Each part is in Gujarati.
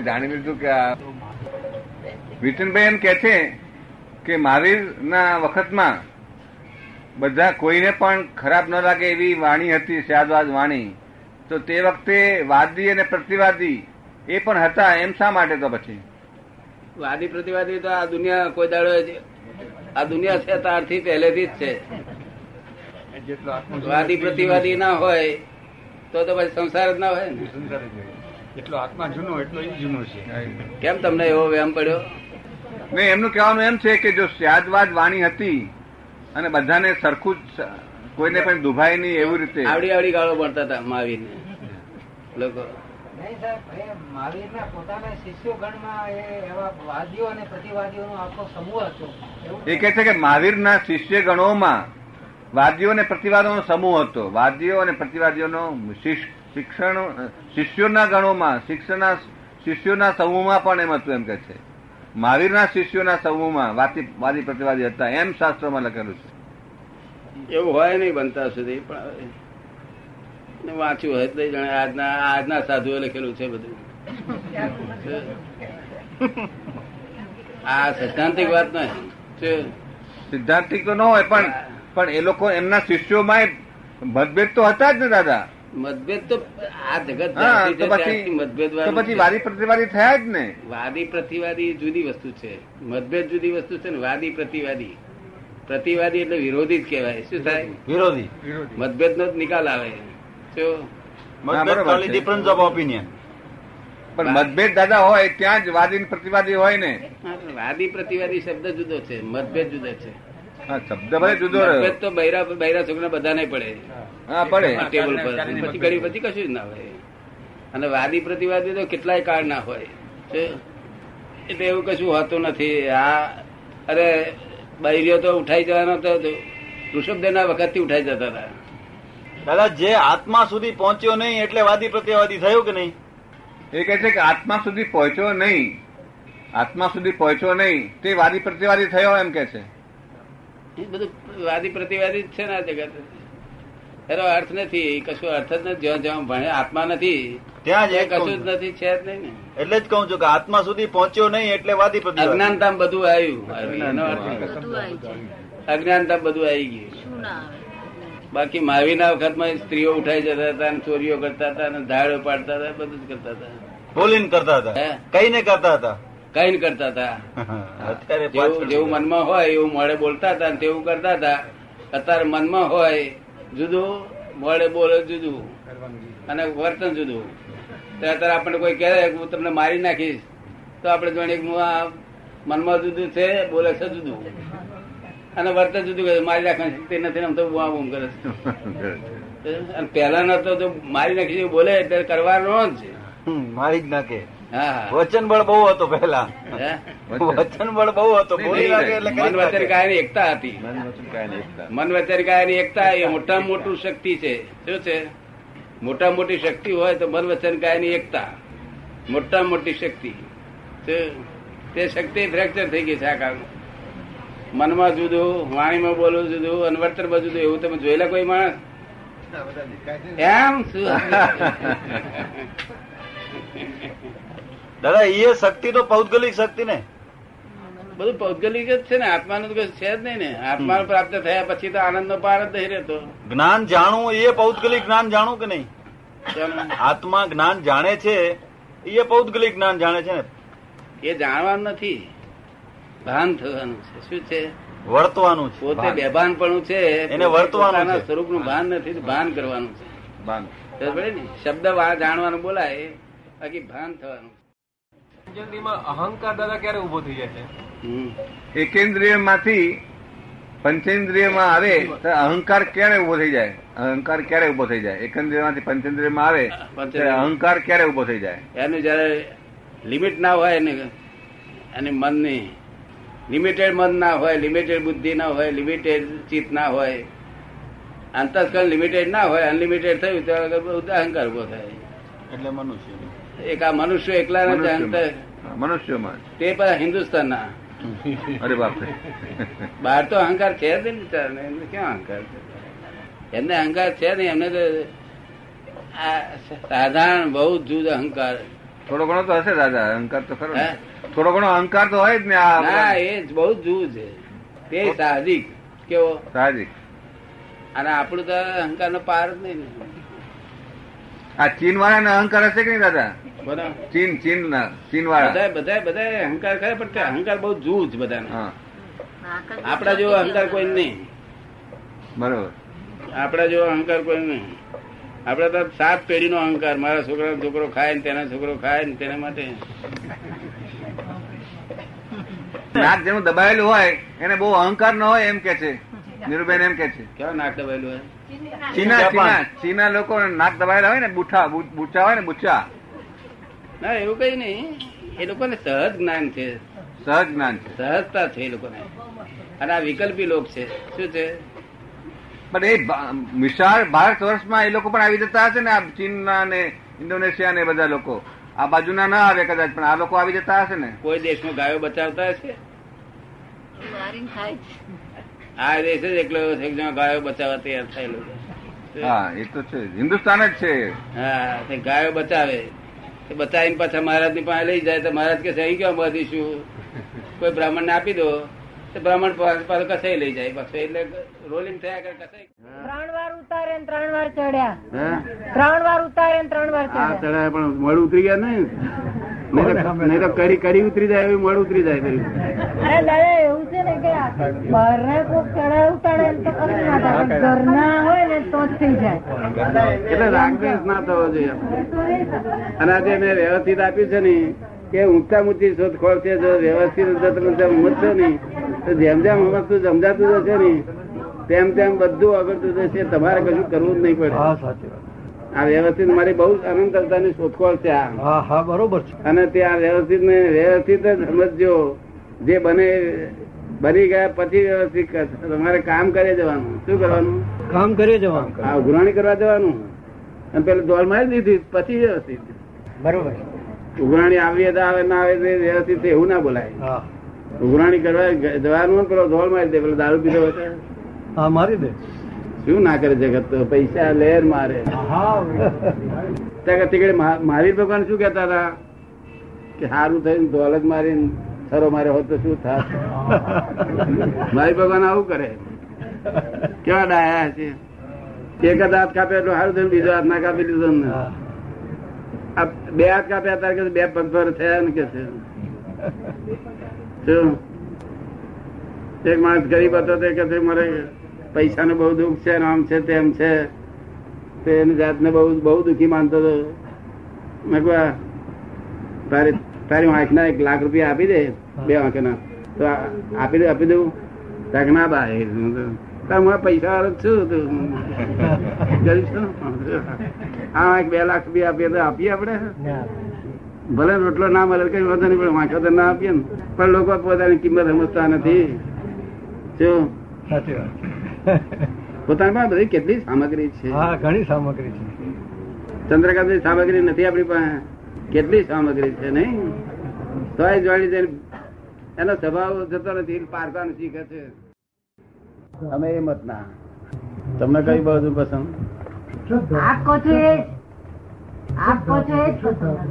જાણી લીધું કે વિઠનભાઈ એમ કે છે કે મહાવીર ના વખતમાં બધા કોઈને પણ ખરાબ ન લાગે એવી વાણી હતી સ્યાદવાદ વાણી. તો તે વખતે વાદી અને પ્રતિવાદી એ પણ હતા એમ શા માટે તો પછી? વાદી પ્રતિવાદી તો આ દુનિયા કોઈ દાડો આ દુનિયા છે તારથી પહેલેથી જ છે. વાદી પ્રતિવાદી ના હોય તો તો પછી સંસાર જ ના હોય ને. એટલો આત્મા જૂનો એટલો એ જૂનો છે. કેમ તમને એવો વ્યાયામ પડ્યો? નહીં એમનું કહેવાનું એમ છે કે જો સ્યાદવાદ વાણી હતી અને બધાને સરખું જ કોઈને પણ દુભાય નહીં એવી રીતે. આવડી આવડી ગાળો પડતા હતા મહાવીરને. લોકો. એ મહાવીરના પોતાના શિષ્યો ગણમાં એ એવા વાદીઓ અને પ્રતિવાદીઓનો આખો સમૂહ હતો. એવું એ કહે છે કે મહાવીરના શિષ્ય ગણોમાં વાદીઓ અને પ્રતિવાદોનો સમૂહ હતો. વાદીઓ અને પ્રતિવાદીઓનો શિક્ષણ શિષ્યોના ગણોમાં શિક્ષણના શિષ્યોના સમૂહમાં પણ એમ હતું એમ કે છે. મહાવીરના શિષ્યોના સમૂહમાં વાદી વાદી પ્રતિવાદી હતા એમ શાસ્ત્રોમાં લખેલું છે. એવું હોય નહીં બનતા સુધી પણ વાંચ્યું હોય તો જાણે આજના આજના સાધુએ લખેલું છે બધું. આ સૈદ્ધાંતિક વાત નહીં? સિદ્ધાંતિક તો ન હોય પણ પણ એ લોકો એમના શિષ્યોમાં મતભેદ તો હતા જ ને દાદા. મતભેદ તો આ જગત મતભેદ પછી વાદી પ્રતિવાદી થયા જ ને. વાદી પ્રતિવાદી જુદી વસ્તુ છે. મતભેદ જુદી વસ્તુ છે ને વાદી પ્રતિવાદી. પ્રતિવાદી એટલે વિરોધી જ કહેવાય. શું થાય? વિરોધી. મતભેદ નો જ નિકાલ આવે. ડિફરન્સ ઓફ ઓપિનિયન પણ મતભેદ દાદા હોય ત્યાં જ વાદી ને પ્રતિવાદી હોય ને. વાદી પ્રતિવાદી શબ્દ જુદો છે. મતભેદ જુદો છે. હા શબ્દ ભલે જુદો રહ્યો. તો બૈરા બૈરા છોકરા બધાને પડે. હા પડે. ટેબલ પર. પછી ઘડી પછી કશું જ ના હોય. અને વાદી પ્રતિવાદી તો કેટલાય કાળ ના હોય. એટલે એવું કશું હોતું નથી. આ અરે બૈરીઓ તો ઉઠાઈ જવાનો તો ઋષભદેવના વખતથી ઉઠાઈ જતા હતા. દાદા જે આત્મા સુધી પહોંચ્યો નહીં એટલે વાદી પ્રત્યવાદી થયો કે નહીં? એ કહે છે કે આત્મા સુધી પહોંચ્યો નહીં. આત્મા સુધી પહોંચ્યો નહીં. તે વાદી પ્રતિવાદી થયો એમ કે છે. એ બધું વાદી પ્રતિવાદી જ છે ને આ જગત. એનો અર્થ નથી કશું અર્થ જ નથી. જ્યાં જ્યાં ભણે આત્મા નથી ત્યાં જ કહું કશું જ છું. નથી છે જ નહીં ને. એટલે જ કહું છું કે આત્મા સુધી પહોંચ્યો નહીં એટલે વાદી પ્રતિવાદી. અજ્ઞાનતામ બધું આવ્યું. એનો અર્થ અજ્ઞાનતા બધું આવી ગયું. શું ના આવે? બાકી મહાવીરના વખતમાં સ્ત્રીઓ ઉઠાઈ જતા હતા અને ચોરીઓ કરતા હતા અને ધાડો પાડતા હતા બધું જ કરતા હતા. બોલીને કરતા હતા. કઈ ને કરતા હતા. કઈ કરતા હતા. જેવું મનમાં હોય એવું મોડે બોલતા હતા તેવું કરતા હતા. અત્યારે મનમાં હોય જુદું મોડે બોલે જુદું. અને વર્તન જુદું. અત્યારે આપણને કોઈ કહે હું તમને મારી નાખીશ. તો આપણે જાણીએ હું આ મનમાં જુદું છે બોલે છે જુદું. અને વર્તન જુદું કહે મારી નાખવાની શક્તિ નથી આમ તો બુઆ બૂમ કરે છે. અને પહેલાના તો મારી નાખી બોલે એટલે કરવાનો જ હમ, મારી જ નાખે. વચન બળ બહુ હતો પહેલા. વચન. બળ બહુ હતો બોલી મન વચન નાખે. કાયની એકતા હતી. મન વચન કાયની એકતા. મન વચન કાયની એકતા એ મોટા મોટું શક્તિ છે. શું છે? મોટા મોટી શક્તિ હોય તો મન વચન કાયની એકતા. મોટા મોટી શક્તિ. તે શક્તિ ફ્રેક્ચર થઈ ગઈ છે આ કારણ મનમાં જુદું વાણીમાં બોલવું જુદું અનવર્તન વર્તનમાં જુદું એવું તમે જોયેલા કોઈ માણસ? એમ શું? દાદા એ શક્તિ તો પૌદ્ગલિક શક્તિ ને બધું પૌદ્ગલિક જ છે ને આત્માનું તો છે જ નહીં ને. આત્મા પ્રાપ્ત થયા પછી તો આનંદ નો પાર જ નહીં રહેતો. જ્ઞાન જાણવું એ પૌદ્ગલિક જ્ઞાન જાણવું કે નહીં. આત્મા જ્ઞાન જાણે છે એ પૌદ્ગલિક જ્ઞાન જાણે છે ને? એ જાણવાનું નથી. ભાન થવાનું છે. શું છે? વર્તવાનું છે પોતે પણ છે એને વર્તવાનું. સ્વરૂપનું ભાન નથી ભાન કરવાનું છે. ભાન. ને? શબ્દ જાણવાનું બોલાય બાકી ભાન થવાનું. પંચેન્દ્રિયમાં અહંકાર દાદા ક્યારે ઊભો થઈ જાય છે? એકેન્દ્રિયમાંથી પંચેન્દ્રિયમાં આવે તો અહંકાર ક્યારે ઊભો થઈ જાય? અહંકાર ક્યારે ઊભો થઈ જાય? એકેન્દ્રિયમાંથી પંચેન્દ્રિયમાં આવે ત્યારે અહંકાર ક્યારે ઊભો થઈ જાય? એનું જયારે લિમિટ ના હોય ને મન મનની. લિમિટેડ મન ના હોય લિમિટેડ બુદ્ધિ ના હોય લિમિટેડ ચિત્ત ના હોય. અંતસ્કરણ લિમિટેડ ના હોય અનલિમિટેડ થયું તો અહંકાર ઊભો થાય. એટલે મનુષ્ય. એક આ મનુષ્ય એકલા મનુષ્યમાં. મનુષ્યમાં તે પણ હિન્દુસ્તાનના. અરે બાપરે. બહાર તો અહંકાર છે જ નહીં એમને ક્યાં અહંકાર છે? એમને અહંકાર છે નહીં. એમને તો આ સાધારણ બહુ જુદ અહંકાર. થોડો ઘણો તો હશે દાદા. અહંકાર તો ખરો થોડો ઘણો અહંકાર તો હોય જ ને આ ના એ જ બહુ જુદ છે. તે સાહજિક. કેવો? સાહજિક. અને આપણું તો અહંકાર નો પાર જ નહીં ને. આ ચીન વાળા અહંકાર હશે કે નહીં દાદા? બધા. ચીન ચીન ના ચીન વાળા બધા બધા બધા અહંકાર કરે પણ અહંકાર બહુ જૂજ બધાનો. હા. આપડા જેવો અહંકાર કોઈ નહીં. બરોબર. આપડા જેવો અહંકાર કોઈ નહીં. આપડે તો સાત પેઢીનો અહંકાર. મારા છોકરાનો છોકરો ખાય ને તેના છોકરો ખાય ને તેના માટે. નાક જેનું દબાયેલું હોય એને બહુ અહંકાર ન હોય એમ કે છે. નીરુબેન એમ કે છે. કેવા નાક દબાયેલું હોય? ચીના. ચીના ચીના લોકો નાક દબાયેલા હોય ને બુઠા બુ- હોય ને બુચ્છા ના એવું કઈ નહીં. એ લોકોને સહજ જ્ઞાન છે. સહજ જ્ઞાન છે. સહજતા છે એ લોકોને. અને આ વિકલ્પી લોક છે. શું છે? પણ એ ભા- વિશાળ ભારત વર્ષમાં એ લોકો પણ આવી જતા હશે ને આ ચીનના ને ઇન્ડોનેશિયા ને બધા લોકો. આ બાજુના ના આવે કદાચ પણ આ લોકો આવી જતા હશે ને. કોઈ દેશમાં ગાયો બચાવતા હશે. આ દેશ જ એકલો છે ગાયો બચાવવા તૈયાર થયેલો હા એ તો છે. હિન્દુસ્તાન જ છે હા તે ગાયો બચાવે. તે બચાવીને પાછા મહારાજની પાસે લઈ જાય તો મહારાજ કે અહીં ક્યાં બધીશું કોઈ બ્રાહ્મણ ને આપી દો. તો બ્રાહ્મણ પાસે કસાઈ લઈ જાય પાછું. એટલે રોલિંગ થયા કરે કસાઈ. ત્રણ વાર ઉતારે ત્રણ વાર ચડ્યા. ત્રણ વાર ઉતારે ત્રણ વાર ચડ્યા. પણ મળ ઉતરી ગયા ને? નહીં તો કરી કડી ઉતરી જાય એવી મળ ઉતરી જાય પેલું. અરે દાદા કે કોક ચડાય ઉતારે તો કશું ના થાય ઘર ના હોય ને તો જ થઈ જાય. એટલે રાગદ્વેષ ના થવો જોઈએ. અને આજે મેં વ્યવસ્થિત આપ્યું છે ને કે ઊંચા ઊંચી શોધખોળ છે જો વ્યવસ્થિત જો તમે જેમ સમજશો ને તો જેમ જેમ સમજતું સમજાતું જશે ને તેમ તેમ બધું આગળતું જશે તમારે કશું કરવું જ નહીં પડે. આ વ્યવસ્થિત મારી બહુ અનંત અવતારની શોધખોળ છે આ. હા હા બરોબર છે. અને તે આ વ્યવસ્થિત ને વ્યવસ્થિત જ સમજજો. જે બને બની ગયા પછી વ્યવસ્થિત તમારે કામ કરે જવાનું. શું કરવાનું? કામ કરી જવાનું. હા ઉઘરાણી કરવા જવાનું. અને પેલું દોડ મારી દીધી પછી વ્યવસ્થિત. બરોબર. ઉઘરાણી આવી તો આવે ના આવે તે વ્યવસ્થિત એવું ના બોલાય. ઉઘરાણી કરવા જવાનું પેલો ધોળ મારી દે પેલો દારૂ પીધો હોય હા મારી દે. શું ના કરે જગત તો? પૈસા લેર મારે. હા. ત્યાં તીકડે મહાવીર ભગવાન શું કેતા હતા? કે સારું થયું દોલત મારીને સરો મારે હોત તો શું થાત? મહાવીર ભગવાન આવું કરે. કેવા ડાયા છે? એક જ હાથ કાપે એટલું સારું થયું બીજો હાથ ના કાપી દીધો ને બે હાથ કાપ્યા તારે કે બે પગ થયા ને કે છે. એક માણસ ગરીબ હતો તે કે મારે પૈસા નું બહુ દુઃખ છે આમ છે તેમ છે. તે એની જાતને બહુ બહુ દુઃખી માનતો હતો. મેં કહ્યું, આ તારી તારી આંખના એક લાખ રૂપિયા આપી દે બે આંખના તો આપી દે આપી દઉં. તાક ના બા એ હું તાર હું પૈસા વાળો છું તું ગરીબ છું. આ આંખ બે લાખ રૂપિયા આપીએ તો આપીએ આપણે. ભલે રોટલો ના મળે કઈ વાંધો નહીં પણ વાંખો તો ના આપીએ ને. પણ લોકો પોતાની કિંમત સમજતા નથી. વાત. પોતાની પાસે બધી કેટલી સામગ્રી છે? હા ઘણી સામગ્રી છે. ચંદ્રકાંત સામગ્રી નથી આપણી પાસે. કેટલી સામગ્રી છે નહીં? તોય જોડી એનો સ્વભાવ જતો નથી પારકાનું શીખે છે. અમે એ મત ના. તમને કઈ બાજુ પસંદ.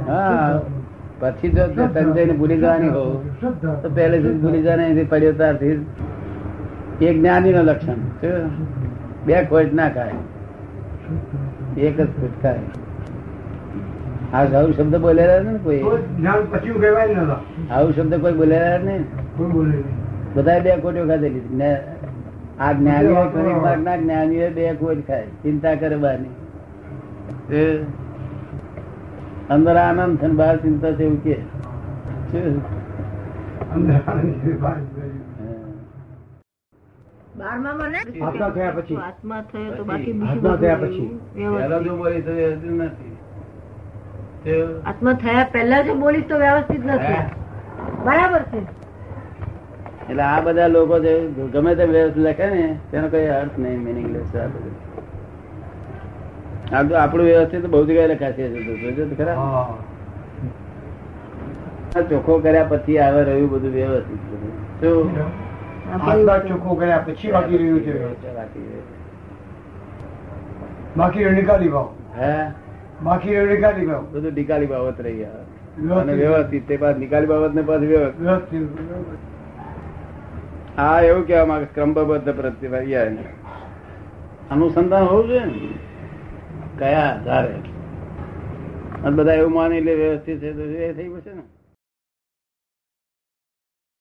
હા. પછી જો સંજય ભૂલી જવાની હો તો પહેલેથી ભૂલી જવાની પડ્યો ત્યારથી એ જ્ઞાની નું લક્ષણ? બે ખોટ ના ખાય. એક જ ખોટ ખાય. આ આવું શબ્દ બોલેલા ને કોઈ? પછી કહેવાય ને આવું શબ્દ કોઈ બોલેલા ને? બધા બે ખોટો ખાધેલી ને આ જ્ઞાનીઓ જ્ઞાનીઓ બે કોટ ખાય. ચિંતા કરવાની અંદર આનંદ છે બહાર ચિંતા છે એવું કે? આત્મા થયા પછી. આત્મા થયો તો બાકી આત્મા બીજું થયા પછી. પહેલા જો બોલી તો નથી. આત્મા થયા પહેલા જો બોલીશ તો વ્યવસ્થિત નથી. બરાબર છે. એટલે આ બધા લોકો જે ગમે તે વ્યવસ્થિત લખે ને તેનો કઈ અર્થ નહીં મિનિંગલેસ આ બધું. આ તો આપણું વ્યવસ્થિત બહુ જગ્યાએ લખાશે ખરા? ચોખ્ખો કર્યા પછી આવે રહ્યું બધું વ્યવસ્થિત બધું. ચોખ્ખો કર્યા પછી બાકી રહ્યું છે. બાકી નિકાલી ભાવ હે? બાકી નિકાલી બાબત બધું નિકાલી બાબત રહી અને વ્યવસ્થિત. તે પાછ નિકાલી બાબત ને પાછું વ્યવસ્થિત. વ્યવસ્થિત હા એવું કેવા માંગે ક્રમબદ્ધ પ્રત્યે અનુસંધાન હોવું જોઈએ ને? કયા આધારે? બધા એવું માની લે વ્યવસ્થિત છે તો એ થઈ પડશે ને?